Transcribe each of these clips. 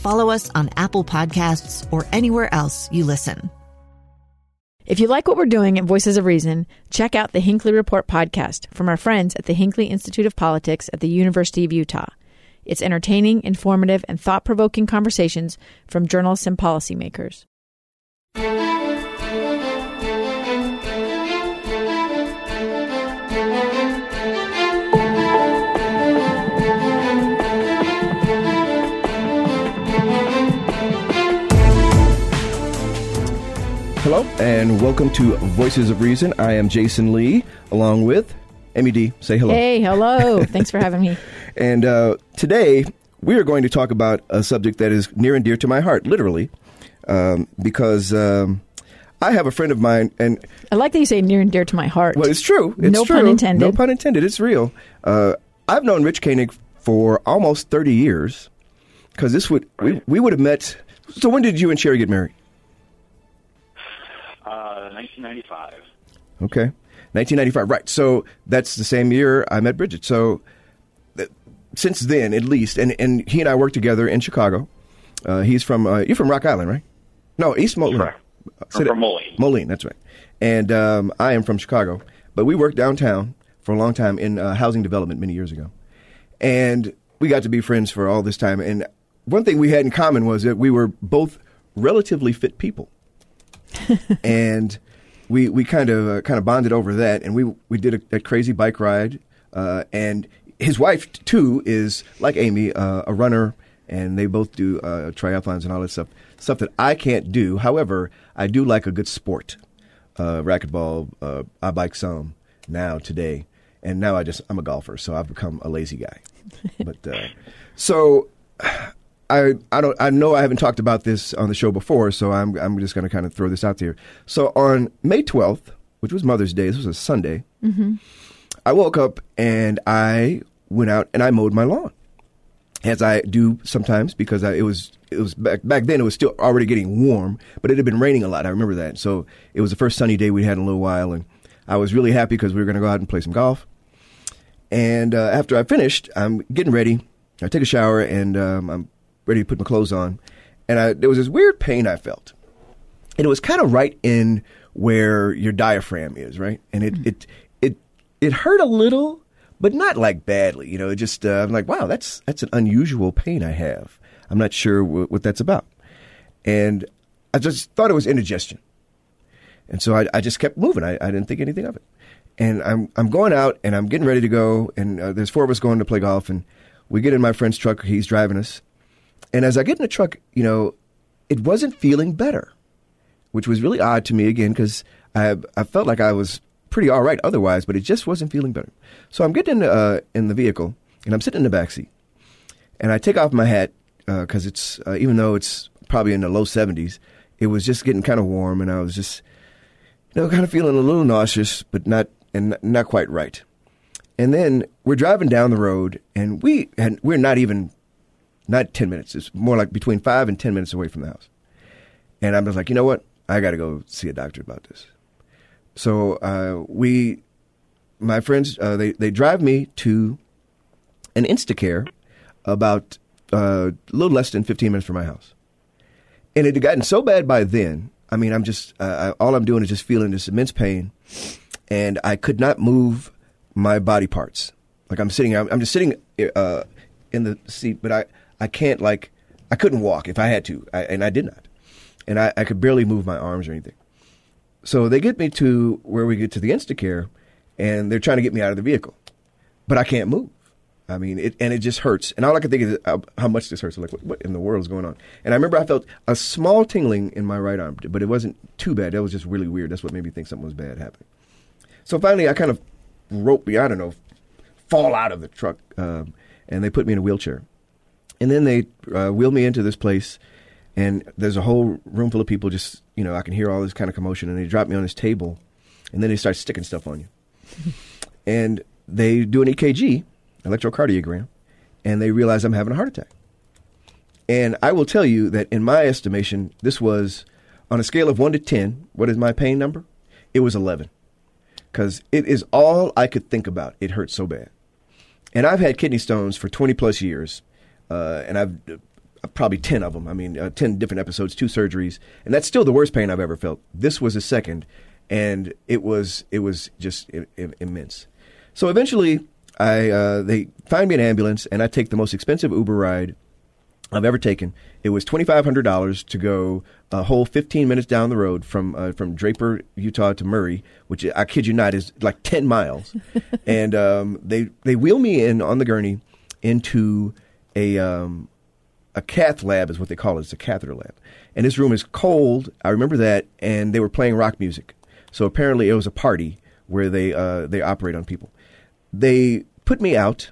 follow us on Apple Podcasts, or anywhere else you listen. If you like what we're doing at Voices of Reason, check out the Hinckley Report podcast from our friends at the Hinckley Institute of Politics at the University of Utah. It's entertaining, informative, and thought provoking conversations from journalists and policymakers. And welcome to Voices of Reason. I am Jason Lee, along with Amy D. Say hello. Hey, hello. Thanks for having me. And uh, today, we are going to talk about a subject that is near and dear to my heart, literally, um, because um, I have a friend of mine, and I like that you say near and dear to my heart. well, it's true. It's No true. pun intended. No pun intended. It's real. Uh, I've known Rich Koenig for almost thirty years, because this would we, we would have met. So when did you and Sherry get married? Uh, 1995. Okay. 1995. Right. So that's the same year I met Bridget. So th- since then, at least, and, and he and I worked together in Chicago. Uh, he's from, uh, you're from Rock Island, right? No, East Moline. Correct. Uh, I'm from Moline. Moline, that's right. And um, I am from Chicago. But we worked downtown for a long time in uh, housing development many years ago. And we got to be friends for all this time. And one thing we had in common was that we were both relatively fit people and we we kind of uh, kind of bonded over that, and we we did a, that crazy bike ride. Uh, and his wife too is like Amy, uh, a runner, and they both do uh, triathlons and all that stuff. Stuff that I can't do. However, I do like a good sport, uh, racquetball. Uh, I bike some now today, and now I just I'm a golfer, so I've become a lazy guy. but uh, so I I don't I know I haven't talked about this on the show before, so I'm I'm just going to kind of throw this out there. So on May 12th, which was Mother's Day, this was a Sunday. I woke up and I went out and I mowed my lawn, as I do sometimes because I, it was it was back back then it was still already getting warm, but it had been raining a lot. I remember that. So it was the first sunny day we had in a little while, and I was really happy because we were going to go out and play some golf. And uh, after I finished, I'm getting ready. I take a shower and um, I'm ready to put my clothes on. And I, there was this weird pain I felt. And it was kind of right in where your diaphragm is, right? And it, it, it, it hurt a little, but not like badly. You know, it just, uh, I'm like, wow, that's, that's an unusual pain I have. I'm not sure wh- what that's about. And I just thought it was indigestion. And so I, I just kept moving. I, I didn't think anything of it. And I'm I'm going out and I'm getting ready to go. And uh, there's four of us going to play golf. And we get in my friend's truck. He's driving us. And as I get in the truck, you know, it wasn't feeling better, which was really odd to me again because I I felt like I was pretty all right otherwise, but it just wasn't feeling better. So I'm getting in the, uh, in the vehicle and I'm sitting in the back seat. And I take off my hat because it's uh, even though it's probably in the low 70s, it was just getting kind of warm, and I was just you know kind of feeling a little nauseous, but not and not quite right. And then we're driving down the road, and we and we're not even not 10 minutes. It's more like between five and 10 minutes away from the house. And I'm just like, you know what? I got to go see a doctor about this. So uh, we, my friends, uh, they they drive me to an Instacare about uh, a little less than 15 minutes from my house. And it had gotten so bad by then. I mean, I'm just, I, all I'm doing is just feeling this immense pain. And I could not move my body parts. Like I'm sitting, I'm, I'm just sitting uh, in the seat, but I, I can't, like, I couldn't walk if I had to. I, and I did not. And I, I could barely move my arms or anything. so they get me to where we get to the Instacare, and they're trying to get me out of the vehicle, but I can't move. I mean, it, and it just hurts. And all I can think is how, how much this hurts. Like, what, what in the world is going on? And I remember I felt a small tingling in my right arm, but it wasn't too bad. That was just really weird. That's what made me think something was bad happening. So finally, I kind of rope me, I don't know, fall out of the truck, um, and they put me in a wheelchair. And then they uh, wheel me into this place, and there's a whole room full of people. Just you know, I can hear all this kind of commotion, and they drop me on this table, and then they start sticking stuff on you, and they do an EKG, electrocardiogram, and they realize I'm having a heart attack. And I will tell you that in my estimation, this was on a scale of one to ten. What is my pain number? It was eleven, because it is all I could think about. It hurt so bad, and I've had kidney stones for twenty plus years uh, and I've uh, probably 10 of them. I mean, uh, 10 different episodes, two surgeries, and that's still the worst pain I've ever felt. This was a second, and it was it was just I- I- immense. So eventually, I uh, they find me an ambulance, and I take the most expensive Uber ride I've ever taken. It was twenty five hundred dollars to go a whole fifteen minutes down the road from uh, from Draper, Utah to Murray, which I kid you not is like ten miles. and um, they they wheel me in on the gurney into a um, a cath lab is what they call it. It's a catheter lab, and this room is cold. I remember that, and they were playing rock music. So apparently, it was a party where they uh, they operate on people. They put me out,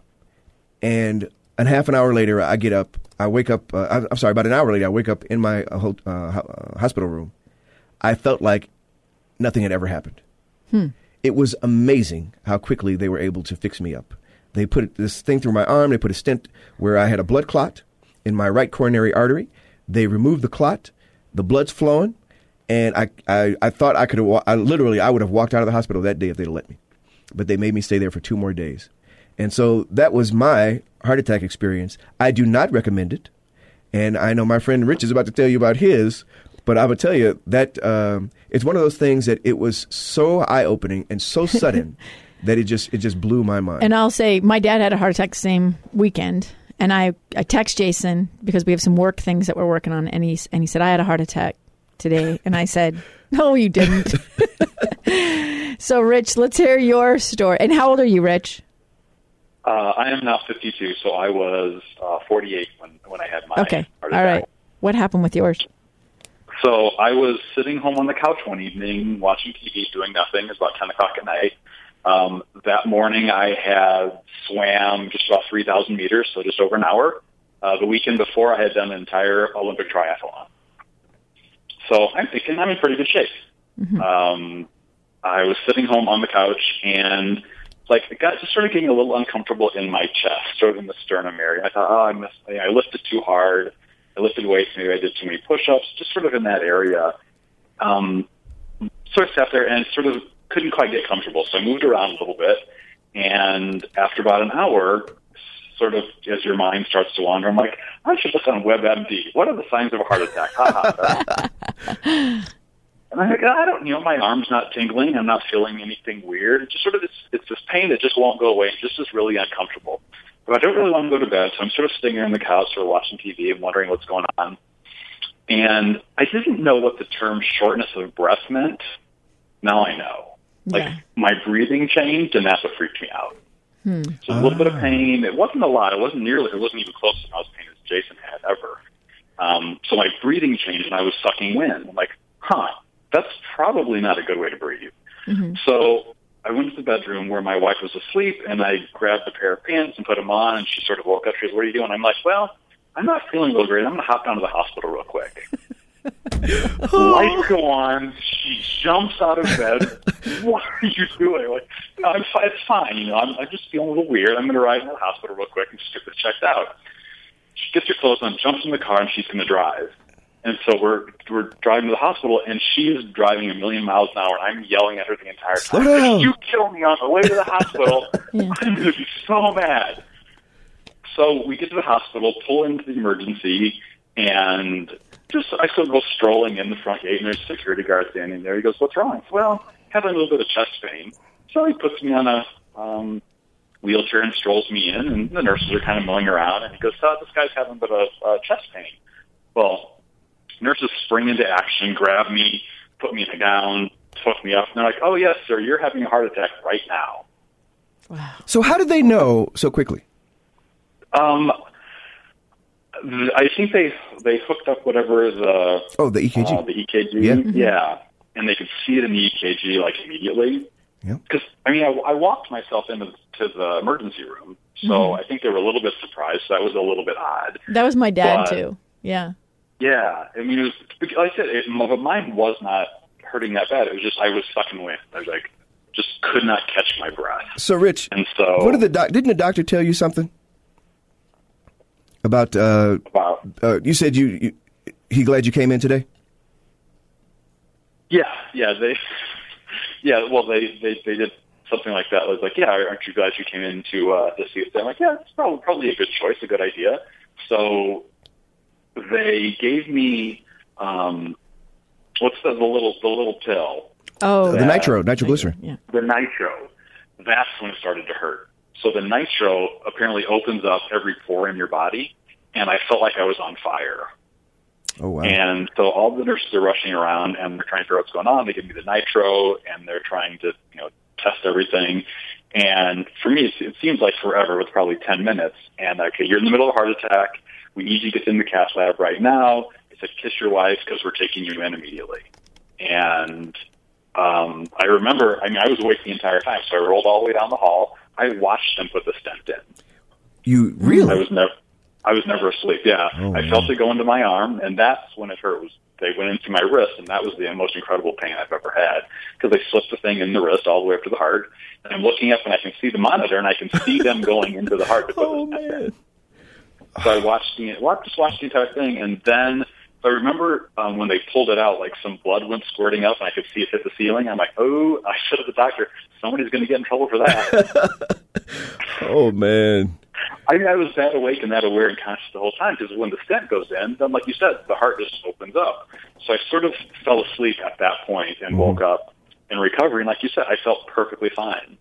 and a half an hour later, I get up. I wake up. Uh, I'm- sorry, about an hour later, I wake up in my uh, uh, uh, hospital room. I felt like nothing had ever happened. It was amazing how quickly they were able to fix me up. They put this thing through my arm. They put a stent where I had a blood clot in my right coronary artery. They removed the clot. The blood's flowing, and I, I, I thought I could have. I literally, I would have walked out of the hospital that day if they'd let me, but they made me stay there for two more days, and so that was my heart attack experience. I do not recommend it, and I know my friend Rich is about to tell you about his, but I would tell you that um, it's one of those things that it was so eye opening and so sudden that it just it just blew my mind. And I'll say my dad had a heart attack the same weekend, and I I text Jason because we have some work things that we're working on, and he and he said I had a heart attack today, and I said no, you didn't. so Rich, let's hear your story. And how old are you, Rich? Uh, I am now 52, so I was uh, 48 when when I had my Okay, heart all attack. right. What happened with yours? So I was sitting home on the couch one evening watching TV, doing nothing. It was about 10 o'clock at night. Um, that morning, I had swam just about 3,000 meters, so just over an hour. Uh, the weekend before, I had done an entire Olympic triathlon. So I'm thinking I'm in pretty good shape. Um, I was sitting home on the couch and like it got just sort of getting a little uncomfortable in my chest, sort of in the sternum area. I thought, oh, I missed, I lifted too hard. I lifted weights. Maybe I did too many push-ups. Just sort of in that area. Um, sort of sat there and sort of couldn't quite get comfortable. So I moved around a little bit, and after about an hour, sort of as your mind starts to wander, I'm like, I should look on WebMD. What are the signs of a heart attack? And I think I don't, you know, my arm's not tingling. I'm not feeling anything weird. It's just sort of this, it's this pain that just won't go away. It's just is really uncomfortable. But I don't really want to go to bed, so I'm sort of sitting here on the couch or watching TV and wondering what's going on. And I didn't know what the term shortness of breath meant. Now I know. Like Yeah. my breathing changed, and that's what freaked me out. Hmm. So a little bit of ah. pain. It wasn't a lot. It wasn't nearly. It wasn't even close to as much pain as Jason had ever. Um, so my breathing changed, and I was sucking wind. I'm like, huh, that's probably not a good way to breathe. Mm-hmm. So I went to the bedroom where my wife was asleep, and I grabbed a pair of pants and put them on. And she sort of woke up. She goes, "What are you doing?" I'm like, "Well, I'm not feeling real great. I'm going to hop down to the hospital real quick." Oh. Lights go on. She jumps out of bed. what are you doing? Like, I'm fine. It's fine. You know, I'm, I'm just feeling a little weird. I'm going to ride to the hospital real quick and just get this checked out. She gets her clothes on, jumps in the car, and she's going to drive. And so we're we're driving to the hospital, and she is driving a million miles an hour. And I'm yelling at her the entire time. If you kill me on the way to the hospital, Yeah. I'm going to be so mad. So we get to the hospital, pull into the emergency, and just I still go strolling in the front gate, and there's a security guard standing there. He goes, "What's wrong?" Well, having a little bit of chest pain. So he puts me on a um, wheelchair and strolls me in, and the nurses are kind of milling around, and he goes, "Oh, this guy's having a bit of uh, chest pain." Well, nurses spring into action, grab me, put me in a gown, hook me up, and they're like, "Oh yes, sir, you're having a heart attack right now." Wow. So how did they know so quickly? Um, th- I think they they hooked up whatever the uh, Oh, the EKG. uh, the EKG, Yeah. Mm-hmm. yeah, and they could see it in the EKG like immediately. Yeah. Because I mean, I, I walked myself into to the emergency room, so mm-hmm. I think they were a little bit surprised. So that was a little bit odd. That was my dad But- too. Yeah. Yeah, I mean, it was like I said, it, but mine was not hurting that bad. It was just I was sucking wind. I was like, just could not catch my breath, So, Rich, and so what did the doc- didn't the doctor tell you something about? Uh, about uh, you said you, you he glad you came in today. Yeah, yeah, they, yeah. Well, they they they did something like that. It was like, yeah, aren't you glad you came in to uh, to see us? I'm like, yeah, it's probably probably a good choice, a good idea. So they gave me um, what's the, the little the little pill, Oh, the nitro, nitroglycerin. yeah. the nitro. That's when it started to hurt. So the nitro apparently opens up every pore in your body, and I felt like I was on fire. Oh wow. And so all the nurses are rushing around and they're trying to figure out what's going on. They give me the nitro and they're trying to, you know, test everything. And for me, it, seems like forever. It was probably 10 minutes. And okay, you're in the middle of a heart attack. We need you to get in the cath lab right now. They said, kiss your wife because we're taking you in immediately. And um, I remember, I mean, I was awake the entire time. So I rolled all the way down the hall. I watched them put the stent in. you really? I was never, I was never asleep. Yeah, Oh, I felt it go into my arm, and that's when it hurt. Was they went into my wrist, and that was the most incredible pain I've ever had because they slipped the thing in the wrist all the way up to the heart. And I'm looking up, and I can see the monitor, and I can see them going into the heart to put oh the stent in. man. So I watched the watched, just watched the entire thing, and then I remember um, when they pulled it out, like some blood went squirting up, and I could see it hit the ceiling. I'm like, oh! I said to the doctor, somebody's going to get in trouble for that. Oh man. I mean, I was that awake and that aware and conscious the whole time because when the stent goes in, then like you said, the heart just opens up. So I sort of fell asleep at that point and woke up in recovery. And like you said, I felt perfectly fine.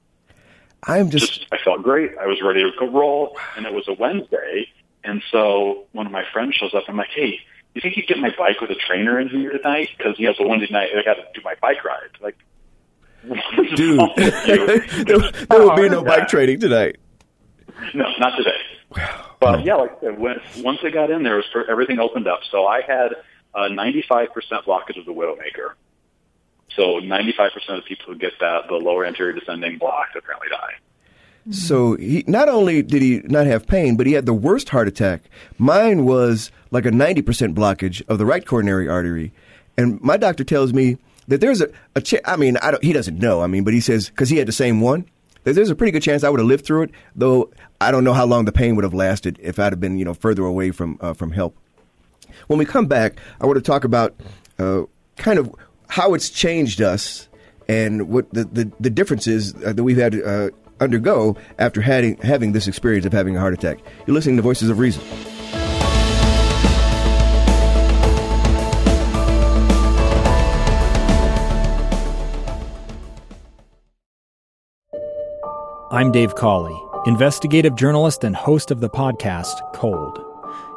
I'm just, Just I felt great. I was ready to go roll, and it was a Wednesday. And so one of my friends shows up. I'm like, hey. You think you get my bike with a trainer in here tonight? Because you know, it's a Wednesday night. I got to do my bike ride. Like, dude. wrong with you? there, there will be no bike training tonight. No, not today. But yeah, like I said, when, once I got in there, was, everything opened up. So I had a 95% blockage of the Widowmaker. So 95% of the people who get that, the lower anterior descending block, apparently die. So he not only did he not have pain, but he had the worst heart attack. Mine was like a 90% blockage of the right coronary artery. And my doctor tells me that there's a, a ch- I mean, I he doesn't know, I mean, but he says, because he had the same one, that there's a pretty good chance I would have lived through it, though I don't know how long the pain would have lasted if I'd have been, you know, further away from, uh, from help. When we come back, I want to talk about uh, kind of how it's changed us and what the, the, the differences uh, that we've had uh, undergo after having, having this experience of having a heart attack. You're listening to Voices of Reason. I'm Dave Cawley, investigative journalist and host of the podcast Cold.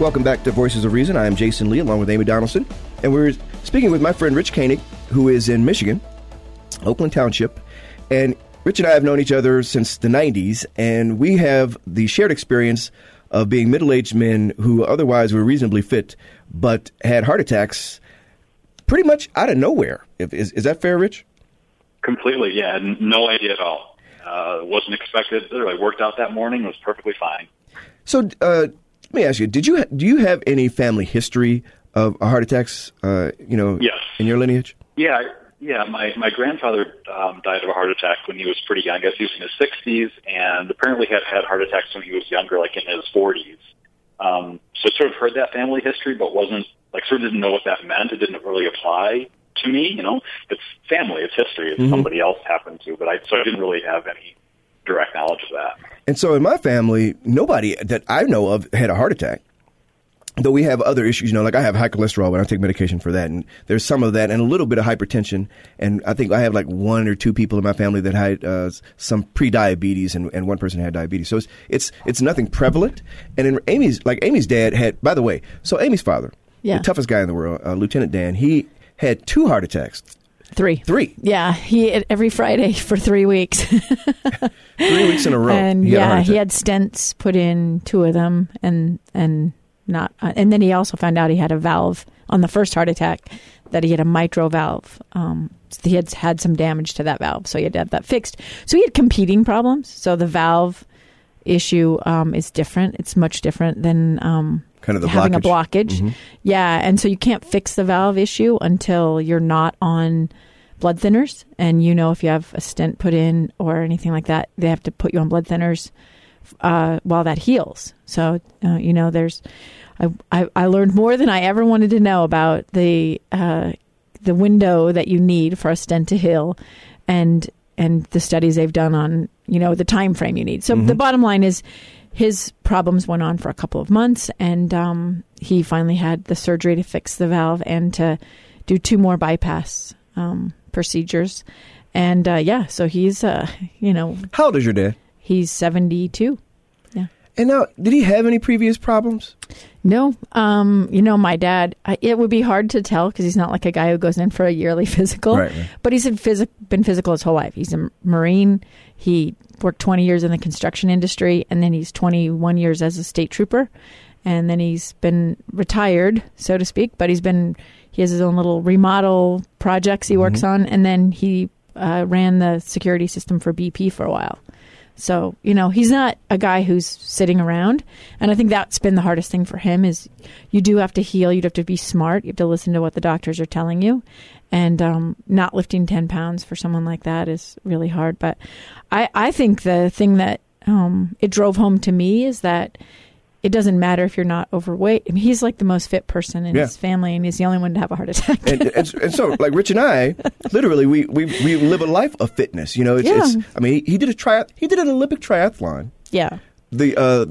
Welcome back to Voices of Reason. I am Jason Lee along with Amy Donaldson. And we're speaking with my friend Rich Koenig, who is in Michigan, Oakland Township. And Rich and I have known each other since the 90s, and we have the shared experience of being middle aged men who otherwise were reasonably fit, but had heart attacks pretty much out of nowhere. Is, is that fair, Rich? Completely, yeah. No idea at all. Uh, wasn't expected. Literally worked out that morning. Was perfectly fine. So uh, let me ask you: Did you ha- do you have any family history of heart attacks? Uh, you know, Yes. in your lineage. Yeah, yeah. My my grandfather um, died of a heart attack when he was pretty young. I guess he was in his sixties, and apparently had had heart attacks when he was younger, like in his forties. Um, so I sort of heard that family history, but wasn't like sort of didn't know what that meant. It didn't really apply to me. You know, it's family, it's history. It's Mhm. somebody else happened to, but I so I didn't really have any direct knowledge of that. And so in my family, nobody that I know of had a heart attack. Though we have other issues, you know, like I have high cholesterol, and I take medication for that, and there's some of that, and a little bit of hypertension, and I think I have like one or two people in my family that had uh, some pre-diabetes, and, and one person had diabetes. So it's it's it's nothing prevalent. And in Amy's, like Amy's dad had, by the way, so Amy's father, Yeah. the toughest guy in the world, uh, Lieutenant Dan, he had two heart attacks. Three. Three. Yeah, he every Friday for three weeks. Three weeks in a row. and he had a heart yeah, he had stents put in, two of them, and and not. Uh, and then he also found out he had a valve on the first heart attack that he had a mitral valve. Um, so he had had some damage to that valve, so he had to have that fixed. So he had competing problems. So the valve issue um, is different. It's much different than um, Kind of the having a blockage. blockage. Mhm. Yeah, and so you can't fix the valve issue until you're not on blood thinners, and you know if you have a stent put in or anything like that, they have to put you on blood thinners uh, while that heals. So uh, you know, there's I, I I learned more than I ever wanted to know about the uh, the window that you need for a stent to heal, and and the studies they've done on you know the time frame you need. So Mhm. the bottom line is his problems went on for a couple of months, and um, he finally had the surgery to fix the valve and to do two more bypass um, procedures. And uh, yeah, so he's uh, you know How old is your dad? he's seventy two. And now, did he have any previous problems? No, um, you know, my dad. I, it would be hard to tell because he's not like a guy who goes in for a yearly physical. Right, right. But he's been, physic- been physical his whole life. He's a Marine. He worked 20 years in the construction industry, and then he's 21 years as a state trooper, and then he's been retired, so to speak. But he's been he has his own little remodel projects he works on, and then he uh, ran the security system for BP for a while. So, you know, he's not a guy who's sitting around. And I think that's been the hardest thing for him is you do have to heal. You have to be smart. You have to listen to what the doctors are telling you. And um, not lifting 10 pounds for someone like that is really hard. But I, I think the thing that um, it drove home to me is that it doesn't matter if you're not overweight. I mean, he's like the most fit person in Yeah. his family, and he's the only one to have a heart attack. and, and, and so, like Rich and I, literally, we, we, we live a life of fitness. You know, it's, Yeah. it's I mean, he, he did a tri- he did an Olympic triathlon. yeah. The uh,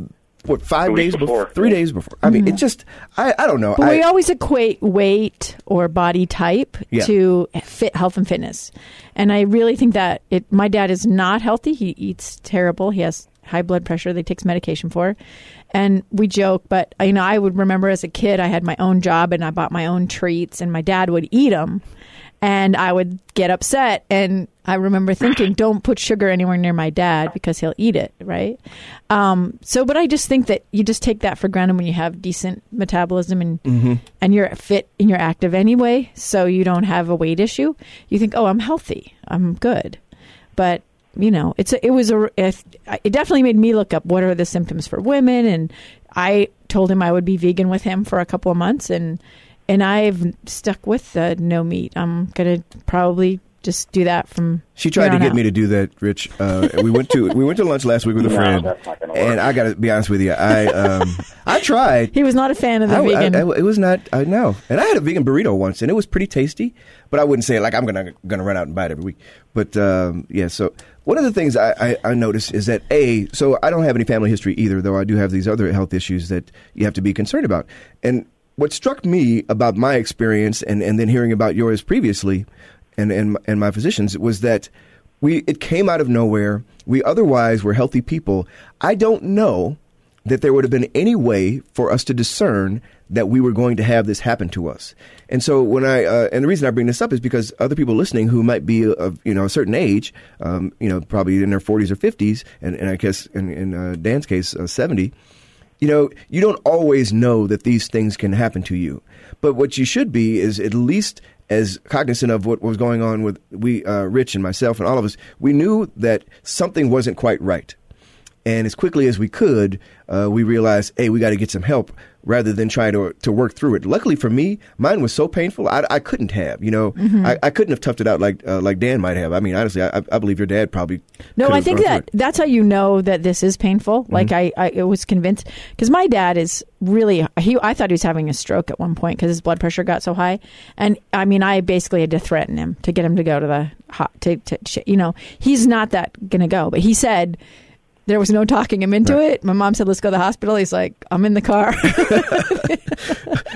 what five days before, before. three days before. I mean, it just I, I don't know. Mm-hmm. But I, we always equate weight or body type Yeah. to fit health and fitness. And I really think that it my dad is not healthy. He eats terrible. He has high blood pressure he takes medication for. And we joke, but you know, I would remember as a kid I had my own job and I bought my own treats and my dad would eat them and I would get upset and I remember thinking don't put sugar anywhere near my dad because he'll eat it, right? Um, so but I just think that you just take that for granted when you have decent metabolism and Mm-hmm. and you're fit and you're active anyway, so you don't have a weight issue. You think, "Oh, I'm healthy. I'm good." But you know, it's a, it was a it, it definitely made me look up what are the symptoms for women, and I told him I would be vegan with him for a couple of months, and and I've stuck with the no meat. I'm gonna probably just do that from. She tried to get out. me to do that, Rich. Uh, we went to we went to lunch last week with a No, friend, that's not gonna work. and I got to be honest with you, I um, I tried. He was not a fan of the I, vegan. I- I- it was not. I know, and I had a vegan burrito once, and it was pretty tasty. But I wouldn't say like I'm gonna gonna run out and buy it every week. But um, yeah, so one of the things I, I, I noticed is that a so I don't have any family history either, though I do have these other health issues that you have to be concerned about. And what struck me about my experience, and, and then hearing about yours previously, and and and my physicians was that we it came out of nowhere. We otherwise were healthy people. I don't know that there would have been any way for us to discern that we were going to have this happen to us. And so when I uh, and the reason I bring this up is because other people listening who might be of you know a certain age, um, you know, probably in their 40s or 50s, and, and I guess in, in uh, Dan's case, uh, 70. You know, you don't always know that these things can happen to you. But what you should be is at least as cognizant of what was going on with we, uh, Rich and myself and all of us, we knew that something wasn't quite right. And as quickly as we could, uh, we realized, hey, we got to get some help rather than trying to to work through it. Luckily for me, mine was so painful, I, I couldn't have. You know, Mhm. I, I couldn't have toughed it out like uh, like Dan might have. I mean, honestly, I, I believe your dad probably. No, I think that. Mm-hmm. that's how you know that this is painful. Like I, I was convinced because my dad is really he. I thought he was having a stroke at one point because his blood pressure got so high, and I mean, I basically had to threaten him to get him to go to the hot to, to you know he's not that gonna go, but he said. There was no talking him into it. My mom said, "Let's go to the hospital." He's like, "I'm in the car."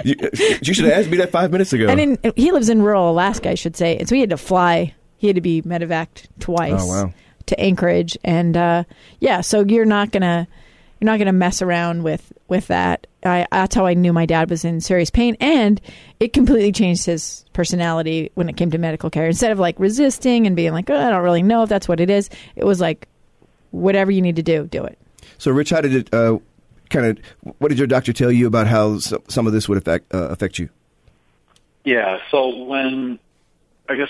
You, you should have asked me that five minutes ago. and in, he lives in rural Alaska, I should say. And so he had to fly. He had to be medevaced twice Oh, wow. to Anchorage, and uh, yeah. So you're not gonna you're not gonna mess around with with that. I, that's how I knew my dad was in serious pain, and it completely changed his personality when it came to medical care. Instead of like resisting and being like, oh, I don't really know if that's what it is, it was like, whatever you need to do, do it. So, Rich, how did it uh, kind of? What did your doctor tell you about how some, some of this would affect uh, affect you? Yeah. So when I guess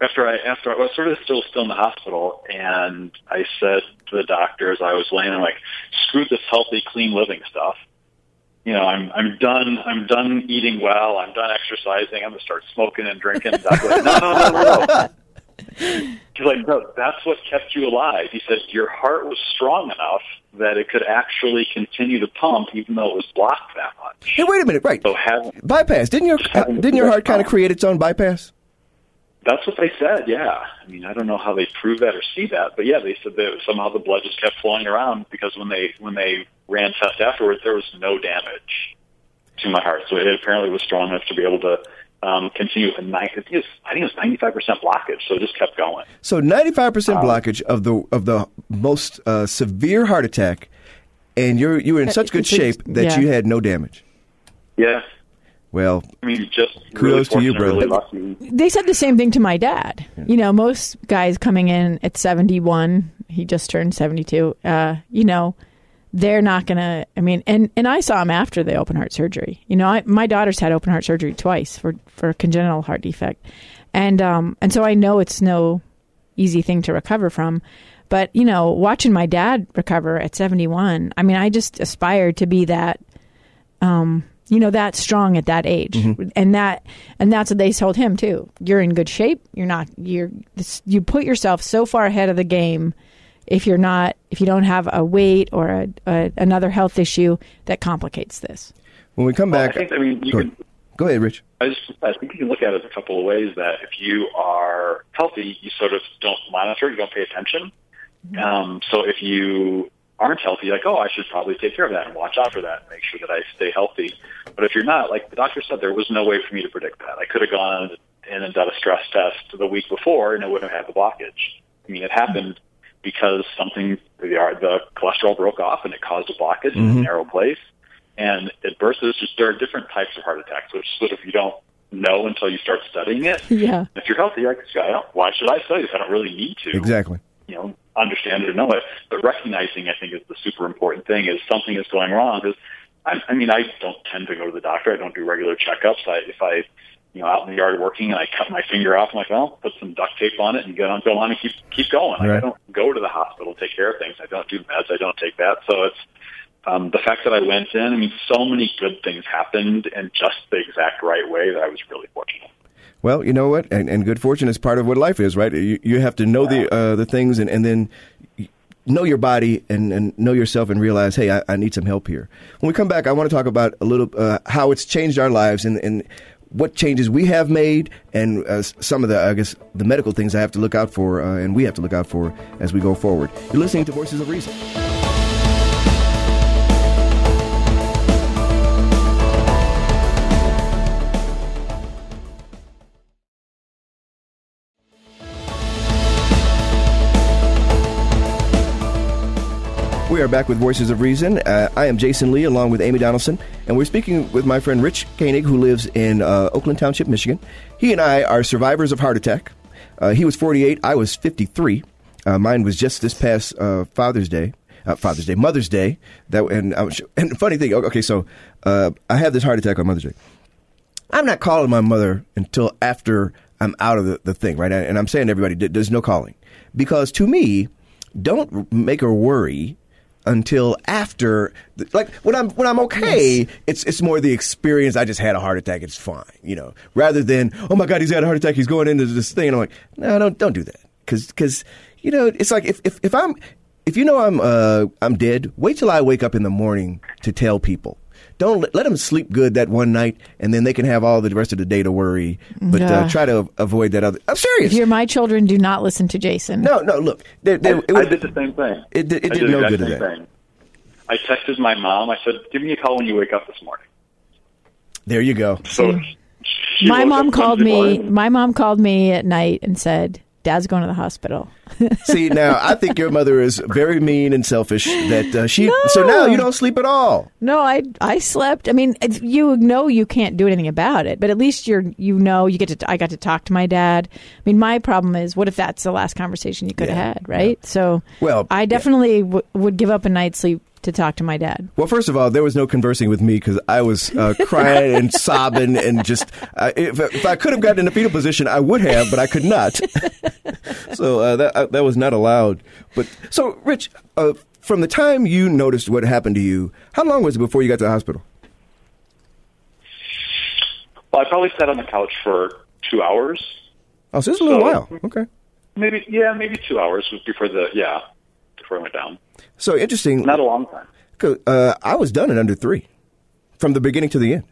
after I after I was sort of still still in the hospital, and I said to the doctors, I was laying there like, screw this healthy, clean living stuff. You know, I'm I'm done. I'm done eating well. I'm done exercising. I'm gonna start smoking and drinking. And Doc's like, no, no, no, no, no. He's like, no, that's what kept you alive. He said your heart was strong enough that it could actually continue to pump even though it was blocked that much. Hey, wait a minute, right? So have, Bypass didn't your uh, didn't your heart kind of create its own bypass? That's what they said. Yeah. I mean, I don't know how they prove that or see that, but yeah, they said that somehow the blood just kept flowing around because when they when they ran tests afterwards, there was no damage to my heart. So it apparently was strong enough to be able to um, continue. with a I think it was I think it was ninety five percent blockage, so it just kept going. So, ninety five percent blockage of the of the most uh, severe heart attack, and you're you were in such good shape that yeah. you had no damage. Yeah. Well, I mean, just Kudos to you, fortunate, brother. Really they said the same thing to my dad. You know, most guys coming in at 71, he just turned 72, uh, you know, they're not going to, I mean, and, and I saw him after the open heart surgery. You know, I, my daughter's had open heart surgery twice for, for a congenital heart defect. And, um, and so I know it's no easy thing to recover from. But, you know, watching my dad recover at 71, I mean, I just aspired to be that, um, you know, that strong at that age, and that, and that's what they told him too. You're in good shape. You're not. You're. You put yourself so far ahead of the game. If you're not, if you don't have a weight or a, a another health issue that complicates this. when we come Well, back, I think I mean you go, can ahead. go ahead, Rich. I just I think you can look at it a couple of ways. That if you are healthy, you sort of don't monitor, you don't pay attention. Um, so if you aren't healthy, like oh, I should probably take care of that and watch out for that, and make sure that I stay healthy. But if you're not, like the doctor said, there was no way for me to predict that. I could have gone in and done a stress test the week before, and it wouldn't have had the blockage. I mean, it happened because something the the cholesterol broke off and it caused a blockage in a mm-hmm. narrow place and it bursts. Just there are different types of heart attacks, which sort of you don't know until you start studying it. Yeah. If you're healthy, like, I don't, why should I study this? I don't really need to. Exactly. You know, understand it or know it. But recognizing, I think, is the super important thing. Is something is going wrong? Because I, I mean, I don't tend to go to the doctor. I don't do regular checkups. I, if I, you know, out in the yard working and I cut my finger off, I'm like, well, put some duct tape on it and get on, go on and keep keep going. Like, I don't go to the hospital, take care of things. I don't do meds. I don't take that. So it's um, the fact that I went in. I mean, so many good things happened in just the exact right way that I was really fortunate. Well, you know what, and, and good fortune is part of what life is, right? You, you have to know the uh, the things, and, and then know your body and, and know yourself, and realize, hey, I, I need some help here. When we come back, I want to talk about a little uh, how it's changed our lives and, and what changes we have made, and uh, some of the, I guess, the medical things I have to look out for, uh, and we have to look out for as we go forward. You're listening to Voices of Reason. We are back with Voices of Reason. Uh, I am Jason Lee along with Amy Donaldson, and we're speaking with my friend Rich Koenig, who lives in uh, Oakland Township, Michigan. He and I are survivors of heart attack. Uh, he was 48, I was 53. Uh, mine was just this past uh, Father's Day. Uh, Father's Day, Mother's Day. That and was, and funny thing. Okay, so I had this heart attack on Mother's Day, I'm not calling my mother until after I'm out of the, the thing, right? And I'm saying to everybody, there's no calling. Because to me, don't make her worry until after like when I'm when I'm okay yes. it's it's more the experience. I just had a heart attack. It's fine you know. Rather than oh my god he's had a heart attack. He's going into this thing. And I'm like no don't don't do that. Cuz cuz you know it's like if if if I'm if you know I'm uh I'm dead wait till I wake up in the morning to tell people don't let, let them sleep good that one night, and then they can have all the rest of the day to worry. But uh, try to avoid that other. I'm serious. If you're my children, do not listen to Jason. No, no. Look, they're, they're, I, was, I, did the same thing. It, it, it did, did no good to that. Thing. I texted my mom. I said, "Give me a call when you wake up this morning." There you go. So. My mom called me. Morning. My mom called me at night and said, Dad's going to the hospital. See, now I think your mother is very mean and selfish. That uh, she. No. So now you don't sleep at all. No, I I slept. I mean, you know you can't do anything about it, but at least you're you know you get to. I got to talk to my dad. I mean, my problem is, what if that's the last conversation you could yeah. have had, right? Yeah. So, well, I definitely yeah. w- would give up a night's sleep to talk to my dad? Well, first of all, there was no conversing with me because I was uh, crying and sobbing and just. Uh, if, if, I could have gotten in a fetal position, I would have, but I could not. so uh, that uh, that was not allowed. But so, Rich, uh, from the time you noticed what happened to you, how long was it before you got to the hospital? Well, I probably sat on the couch for two hours. Oh, so it's a little so, while. Okay. Maybe yeah, maybe two hours before the yeah before I went down. So interesting. Not a long time. Uh, I was done in under three, from the beginning to the end.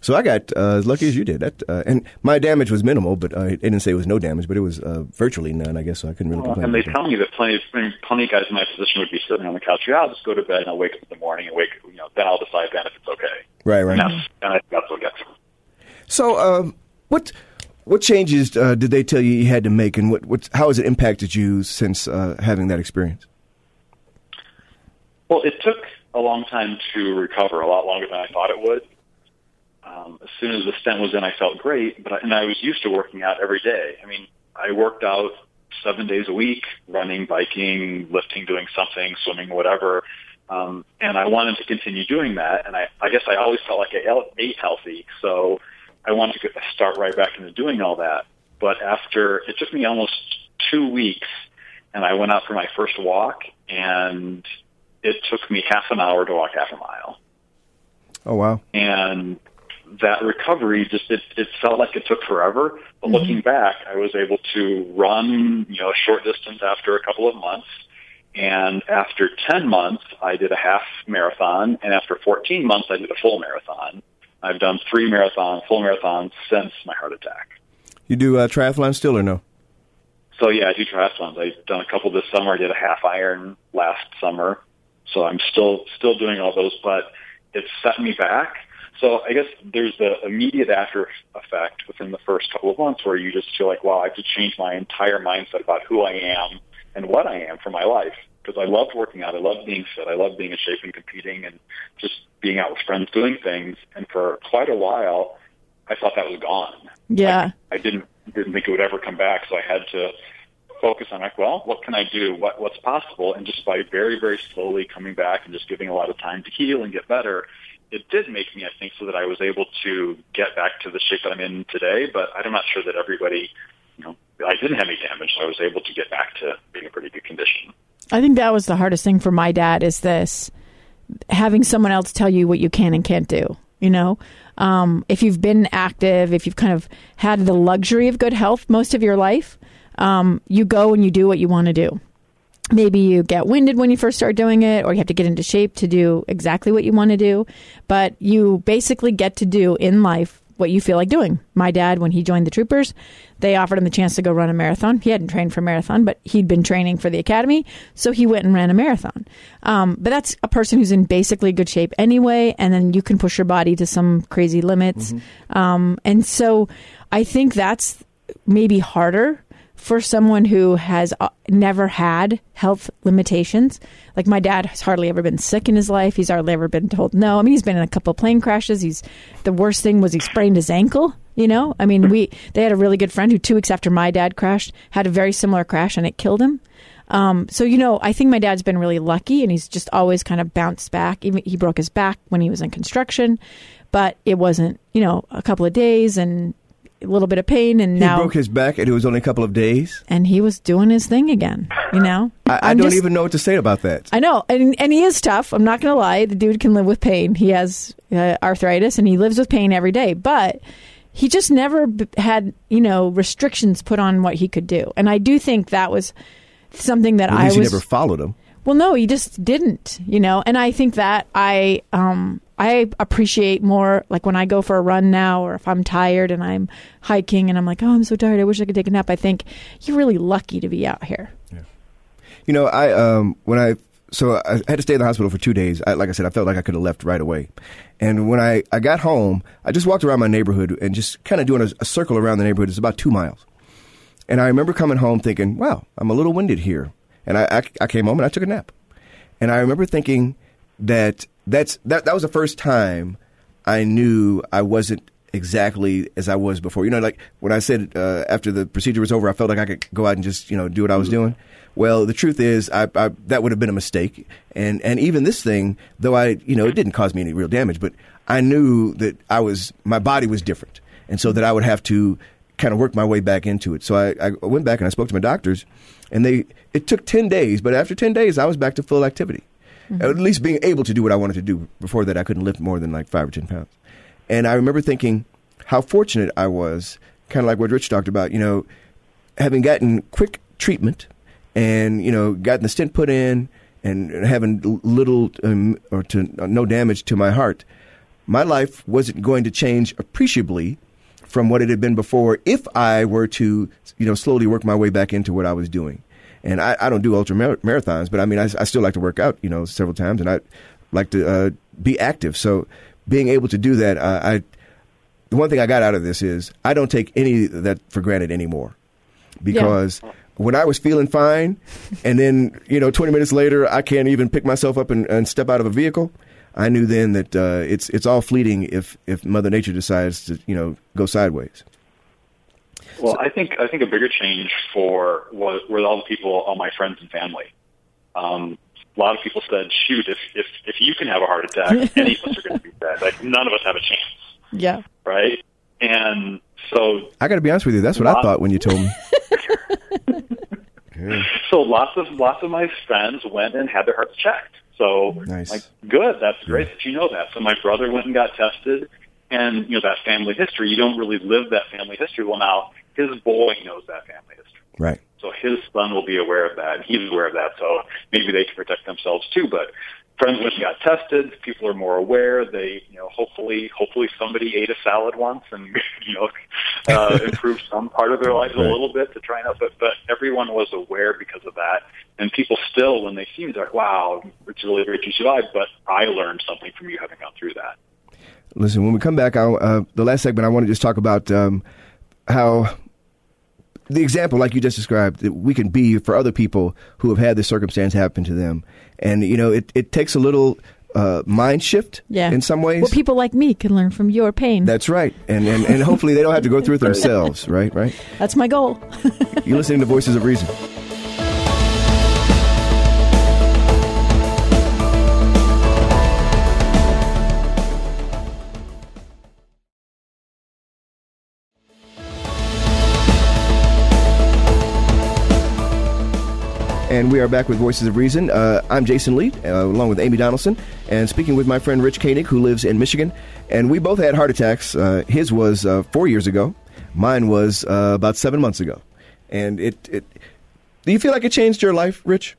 So I got uh, as lucky as you did. That, uh, and my damage was minimal, but I didn't say it was no damage, but it was uh, virtually none. I guess so I couldn't really complain. And they tell me that plenty, of, plenty of guys in my position would be sitting on the couch. Yeah, I'll just go to bed and I'll wake up in the morning and wake. You know, then I'll decide then if it's okay. Right, right. And that's, and I think that's what gets. So, um, what what changes uh, did they tell you you had to make, and what, what how has it impacted you since uh, having that experience? Well, it took a long time to recover, a lot longer than I thought it would. Um, as soon as the stent was in, I felt great, but I, and I was used to working out every day. I mean, I worked out seven days a week, running, biking, lifting, doing something, swimming, whatever. Um, and I wanted to continue doing that. And I, I guess I always felt like I ate healthy, so I wanted to get, start right back into doing all that. But after it took me almost two weeks, and I went out for my first walk, and it took me half an hour to walk half a mile. Oh wow! And that recovery just it, it felt like it took forever. But mm-hmm. looking back, I was able to run you know a short distance after a couple of months. And after 10 months, I did a half marathon. And after 14 months, I did a full marathon. I've done three marathons, full marathons since my heart attack. You do uh, triathlon still or no? So yeah, I do triathlons. I've done a couple this summer. I did a half iron last summer. So I'm still still doing all those, but it set me back. So I guess there's the immediate after effect within the first couple of months where you just feel like, wow, I have to change my entire mindset about who I am and what I am for my life. Because I loved working out, I loved being fit, I loved being in shape and competing, and just being out with friends doing things. And for quite a while, I thought that was gone. Yeah, I, I didn't didn't think it would ever come back. So I had to focus on like, well, what can I do? What what's possible? And just by very very slowly coming back and just giving a lot of time to heal and get better, it did make me, I think, so that I was able to get back to the shape that I'm in today. But I'm not sure that everybody, you know, I didn't have any damage, so I was able to get back to being in pretty good condition. I think that was the hardest thing for my dad is this having someone else tell you what you can and can't do. You know, um, if you've been active, if you've kind of had the luxury of good health most of your life, um, you go and you do what you want to do. Maybe you get winded when you first start doing it, or you have to get into shape to do exactly what you want to do. But you basically get to do in life what you feel like doing. My dad, when he joined the troopers, they offered him the chance to go run a marathon. He hadn't trained for a marathon, but he'd been training for the academy, so he went and ran a marathon. Um, but that's a person who's in basically good shape anyway, and then you can push your body to some crazy limits. Mm-hmm. Um, and so I think that's maybe harder for someone who has uh, never had health limitations. Like my dad has hardly ever been sick in his life. He's hardly ever been told no. I mean, he's been in a couple plane crashes. He's the worst thing was he sprained his ankle. You know, I mean, we they had a really good friend who two weeks after my dad crashed had a very similar crash and it killed him. Um, so you know, I think my dad's been really lucky, and he's just always kind of bounced back. Even he broke his back when he was in construction, but it wasn't you know a couple of days and a little bit of pain, and now He now broke his back, and it was only a couple of days. and he was doing his thing again. You know, I, I don't just- even know what to say about that. I know, and and he is tough. I'm not going to lie. The dude can live with pain. He has uh, arthritis, and he lives with pain every day. But he just never b- had, you know, restrictions put on what he could do. And I do think that was something that At I was. he never followed him. Well, no, he just didn't, you know. And I think that I um I appreciate more like when I go for a run now or if I'm tired and I'm hiking and I'm like, "Oh, I'm so tired. I wish I could take a nap." I think you're really lucky to be out here. You know, I um when I so I had to stay in the hospital for two days. I, like I said, I felt like I could have left right away. And when I, I got home, I just walked around my neighborhood and just kind of doing a, a circle around the neighborhood. It's about two miles. And I remember coming home thinking, wow, I'm a little winded here. And I, I, I came home and I took a nap. And I remember thinking that that's, that, that was the first time I knew I wasn't exactly as I was before. You know, like when I said uh, after the procedure was over, I felt like I could go out and just, you know, do what I was doing. Well, the truth is, I, I, that would have been a mistake. And, and even this thing, though I, you know, it didn't cause me any real damage, but I knew that I was, my body was different. And so that I would have to kind of worked my way back into it. So I, I went back and I spoke to my doctors and they, it took 10 days, but after 10 days, I was back to full activity. At least being able to do what I wanted to do. Before that, I couldn't lift more than like five or 10 pounds. And I remember thinking how fortunate I was, kind of like what Rich talked about, you know, having gotten quick treatment and, you know, gotten the stent put in and having little um, or to uh, no damage to my heart, my life wasn't going to change appreciably from what it had been before if I were to, you know, slowly work my way back into what I was doing. And I, I don't do ultra mar- marathons, but I mean, I, I still like to work out, you know, several times, and I like to uh, be active. So being able to do that, uh, I the one thing I got out of this is I don't take any of that for granted anymore because when I was feeling fine, and then you know, 20 minutes later, I can't even pick myself up and, and step out of a vehicle. I knew then that uh, it's it's all fleeting if if Mother Nature decides to you know go sideways. Well, I think I think a bigger change for was were all the people, all my friends and family. Um, a lot of people said, "Shoot, if if if you can have a heart attack, any of us are going to be dead. Like none of us have a chance, Yeah. right?" And so, I got to be honest with you, that's what I thought when you told me. so lots of lots of my friends went and had their hearts checked. So, Nice. like, good. That's great that you know that. So my brother went and got tested, and you know that family history. You don't really live that family history. Well, now his boy knows that family history. Right. So his son will be aware of that. and He's aware of that. So maybe they can protect themselves too. But friends got tested. People are more aware. They, you know, hopefully, hopefully somebody ate a salad once and, you know, uh, improved some part of their lives a little bit to try and help. But, but everyone was aware because of that. And people still, when they see me, they're like, wow, it's really great you survived. But I learned something from you having gone through that. Listen, when we come back, I'll, uh, the last segment, I want to just talk about um, how the example, like you just described, that we can be for other people who have had this circumstance happen to them. And, you know, it, it takes a little uh, mind shift Yeah. in some ways. Well, people like me can learn from your pain. That's right. And, and, and hopefully they don't have to go through it themselves, right? Right? That's my goal. You're listening to Voices of Reason. And we are back with Voices of Reason. Uh, I'm Jason Lee, uh, along with Amy Donaldson, and speaking with my friend Rich Koenig, who lives in Michigan. And we both had heart attacks. Uh, his was uh, four years ago. Mine was uh, about seven months ago. And it, it, do you feel like it changed your life, Rich?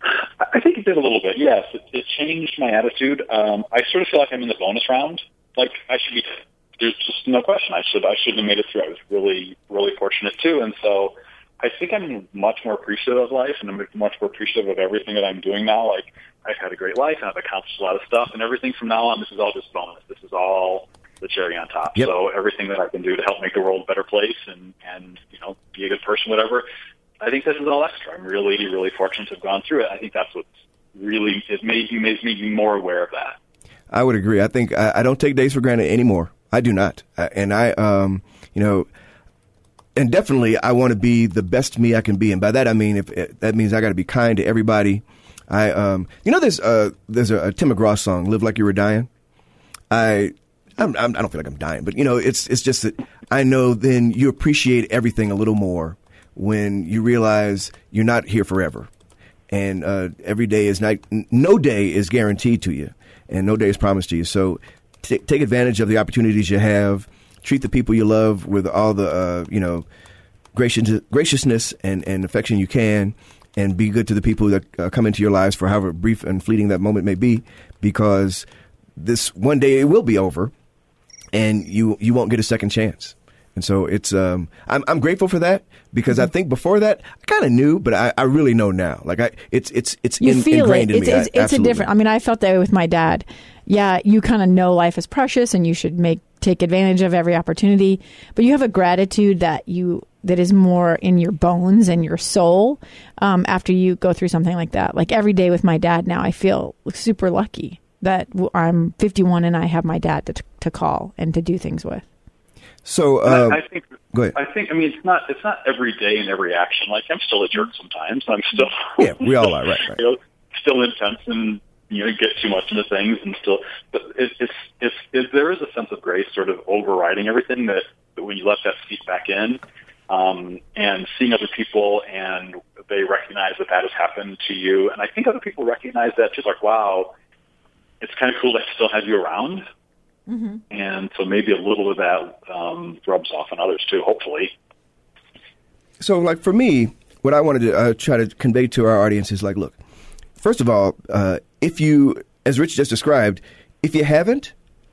I think it did a little bit. Yes, it, it changed my attitude. Um, I sort of feel like I'm in the bonus round. Like I should be. There's just no question. I should. I should have made it through. I was really, really fortunate too. And so, I think I'm much more appreciative of life, and I'm much more appreciative of everything that I'm doing now. Like I've had a great life, and I've accomplished a lot of stuff, and everything from now on. This is all just bonus. This is all the cherry on top. Yep. So everything that I can do to help make the world a better place, and and you know, be a good person, whatever. I think this is all extra. I'm really, really fortunate to have gone through it. I think that's what's really it made me made me more aware of that. I would agree. I think I, I don't take days for granted anymore. I do not. I, and I, um, you know, and definitely I want to be the best me I can be, and by that I mean if, if that means I got to be kind to everybody. I, um, you know, there's uh, there's a, a Tim McGraw song, "Live Like You Were Dying." I, I'm, I'm, I don't feel like I'm dying, but you know, it's it's just that I know then you appreciate everything a little more when you realize you're not here forever, and uh, every day is not, no day is guaranteed to you, and no day is promised to you. So t- take advantage of the opportunities you have. Treat the people you love with all the uh, you know gracious, graciousness and, and affection you can, and be good to the people that uh, come into your lives for however brief and fleeting that moment may be, because this one day it will be over, and you you won't get a second chance. And so it's um, I'm I'm grateful for that because I think before that I kind of knew, but I, I really know now. Like I, it's it's it's You in, feel ingrained it. in It's, me. it's, I- it's a different. I mean, I felt that way with my dad. Yeah, you kind of know life is precious and you should make take advantage of every opportunity, but you have a gratitude that you that is more in your bones and your soul um, after you go through something like that. Like every day with my dad now, I feel super lucky that I'm 51 and I have my dad to, to call and to do things with. So uh, I, I think go ahead. I think I mean it's not it's not every day and every action. Like I'm still a jerk sometimes. I'm still Yeah, we all are, right, right. you know, still intense and you know get too much into things and still. But it, it's it's it, there is a sense of grace sort of overriding everything that, that when you let that seep back in. Um, and seeing other people and they recognize that that has happened to you. And I think other people recognize that just Like, wow, it's kind of cool that I still have you around. And so maybe a little of that um, rubs off on others too, hopefully. so like for me, what I wanted to uh, try to convey to our audience is like, look, first of all, uh, if you, as Rich just described, if you haven't,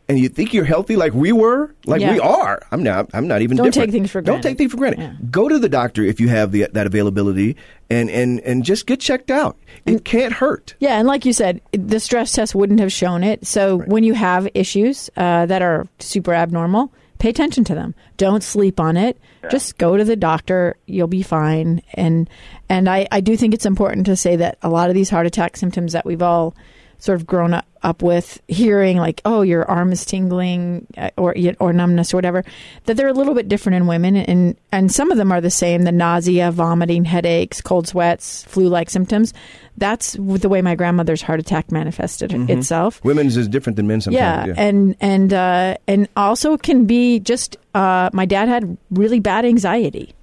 and you think you're healthy like we were, like Yeah. we are, I'm not. I'm not even. Don't different. take things for Don't granted. take things for granted. Go to the doctor if you have the, that availability, and, and and just get checked out. It can't hurt. Yeah, and like you said, the stress test wouldn't have shown it. So when you have issues uh, that are super abnormal, pay attention to them. Don't sleep on it. Just go to the doctor. You'll be fine. And and I, I do think it's important to say that a lot of these heart attack symptoms that we've all sort of grown up, up with hearing like oh your arm is tingling uh, or or numbness or whatever that they're a little bit different in women and and some of them are the same the nausea vomiting headaches cold sweats flu like symptoms that's the way my grandmother's heart attack manifested Mhm. itself Women's is different than men sometimes. yeah, and and uh, and also can be just uh, my dad had really bad anxiety.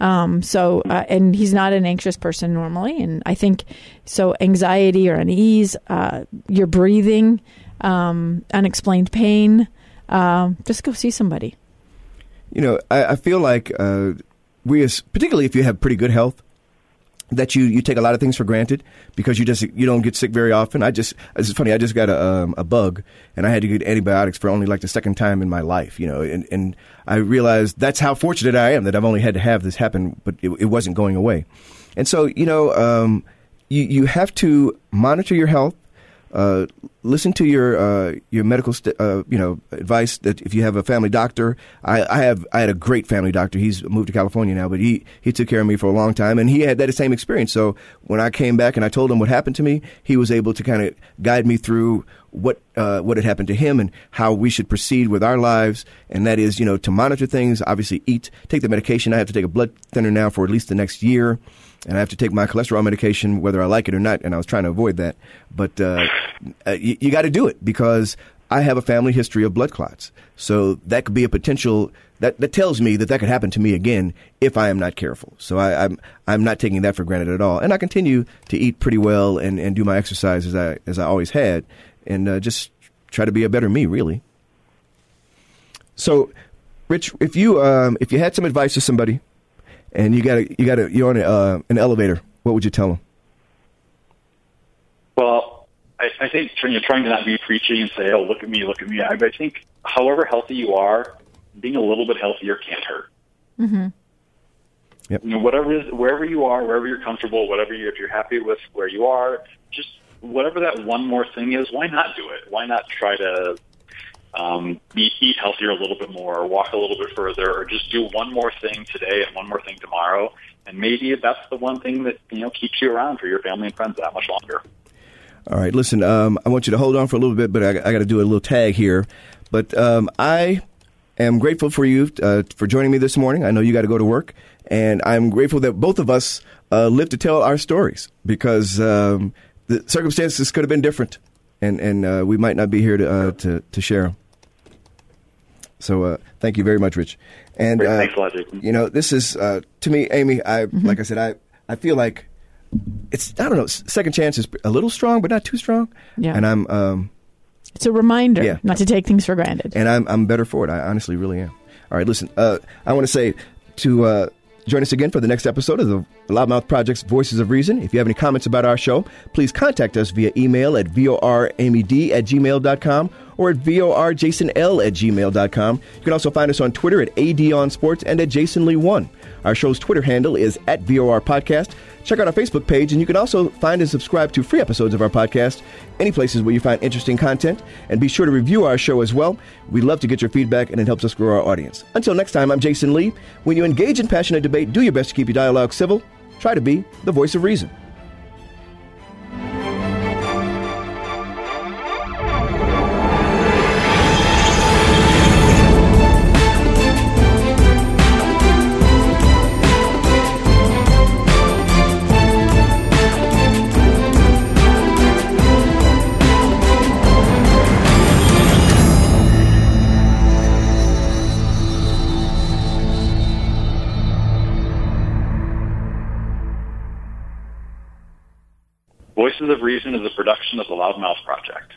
Um, so uh, and he's not an anxious person normally, and I think so. Anxiety or unease, uh, your breathing, um, unexplained pain. Um, just go see somebody. you know, I, I feel like uh, we, as, particularly if you have pretty good health, that you, you take a lot of things for granted because you just you don't get sick very often. I just it's funny. I just got a um, a bug and I had to get antibiotics for only like the second time in my life. You know, and and I realized that's how fortunate I am that I've only had to have this happen, but it, it wasn't going away. And so you know, um, you you have to monitor your health. Uh, listen to your uh, your medical st- uh, you know advice that if you have a family doctor. I, I have I had a great family doctor. He's moved to California now but he he took care of me for a long time and he had that same experience. So when I came back and I told him what happened to me he was able to kind of guide me through what uh, what had happened to him and how we should proceed with our lives. And that is you know to monitor things obviously eat take the medication. I have to take a blood thinner now for at least the next year and I have to take my cholesterol medication whether I like it or not. And I was trying to avoid that, but uh, uh, you, you got to do it because I have a family history of blood clots. So that could be a potential that, that tells me that that could happen to me again if I am not careful. So I, I'm I'm not taking that for granted at all, and I continue to eat pretty well and, and do my exercise as I as I always had, and uh, just try to be a better me, really. So, Rich, if you um, if you had some advice to somebody and you got you got you're on a, uh, an elevator, what would you tell them? Well, I, I think you're trying to not be preachy and say, "Oh, look at me, look at me." I, I think, however healthy you are, being a little bit healthier can't hurt. Mm-hmm. Yep. You know, whatever is wherever you are, wherever you're comfortable, whatever you if you're happy with where you are, just whatever that one more thing is, why not do it? Why not try to um, eat, eat healthier a little bit more, or walk a little bit further, or just do one more thing today and one more thing tomorrow, and maybe that's the one thing that you know keeps you around for your family and friends that much longer. All right, listen. Um, I want you to hold on for a little bit, but I, I got to do a little tag here. But um, I am grateful for you uh, for joining me this morning. I know you got to go to work, and I'm grateful that both of us uh, live to tell our stories because um, the circumstances could have been different, and and uh, we might not be here to uh, to, to share them. So uh, thank you very much, Rich. And Great. Thanks a lot, Jason. You know, this is to me, Amy. I like I said, I I feel like it's I don't know. Second chance is a little strong, but not too strong. Yeah. And I'm um, It's a reminder Yeah. not to take things for granted. and I'm I'm better for it. I honestly really am. All right, listen. Uh, I want to say to uh, join us again for the next episode of the Loudmouth Project's Voices of Reason. If you have any comments about our show, please contact us via email at voramyd at gmail.com or at vorjasonl at gmail.com. You can also find us on Twitter at adonsports and at jasonlee1. Our show's Twitter handle is at VOR Podcast. Check out our Facebook page, and you can also find and subscribe to free episodes of our podcast any places where you find interesting content. And be sure to review our show as well. We love to get your feedback, and it helps us grow our audience. Until next time, I'm Jason Lee. When you engage in passionate debate, do your best to keep your dialogue civil. Try to be the voice of reason. Voices of Reason is a production of the Loudmouth Project.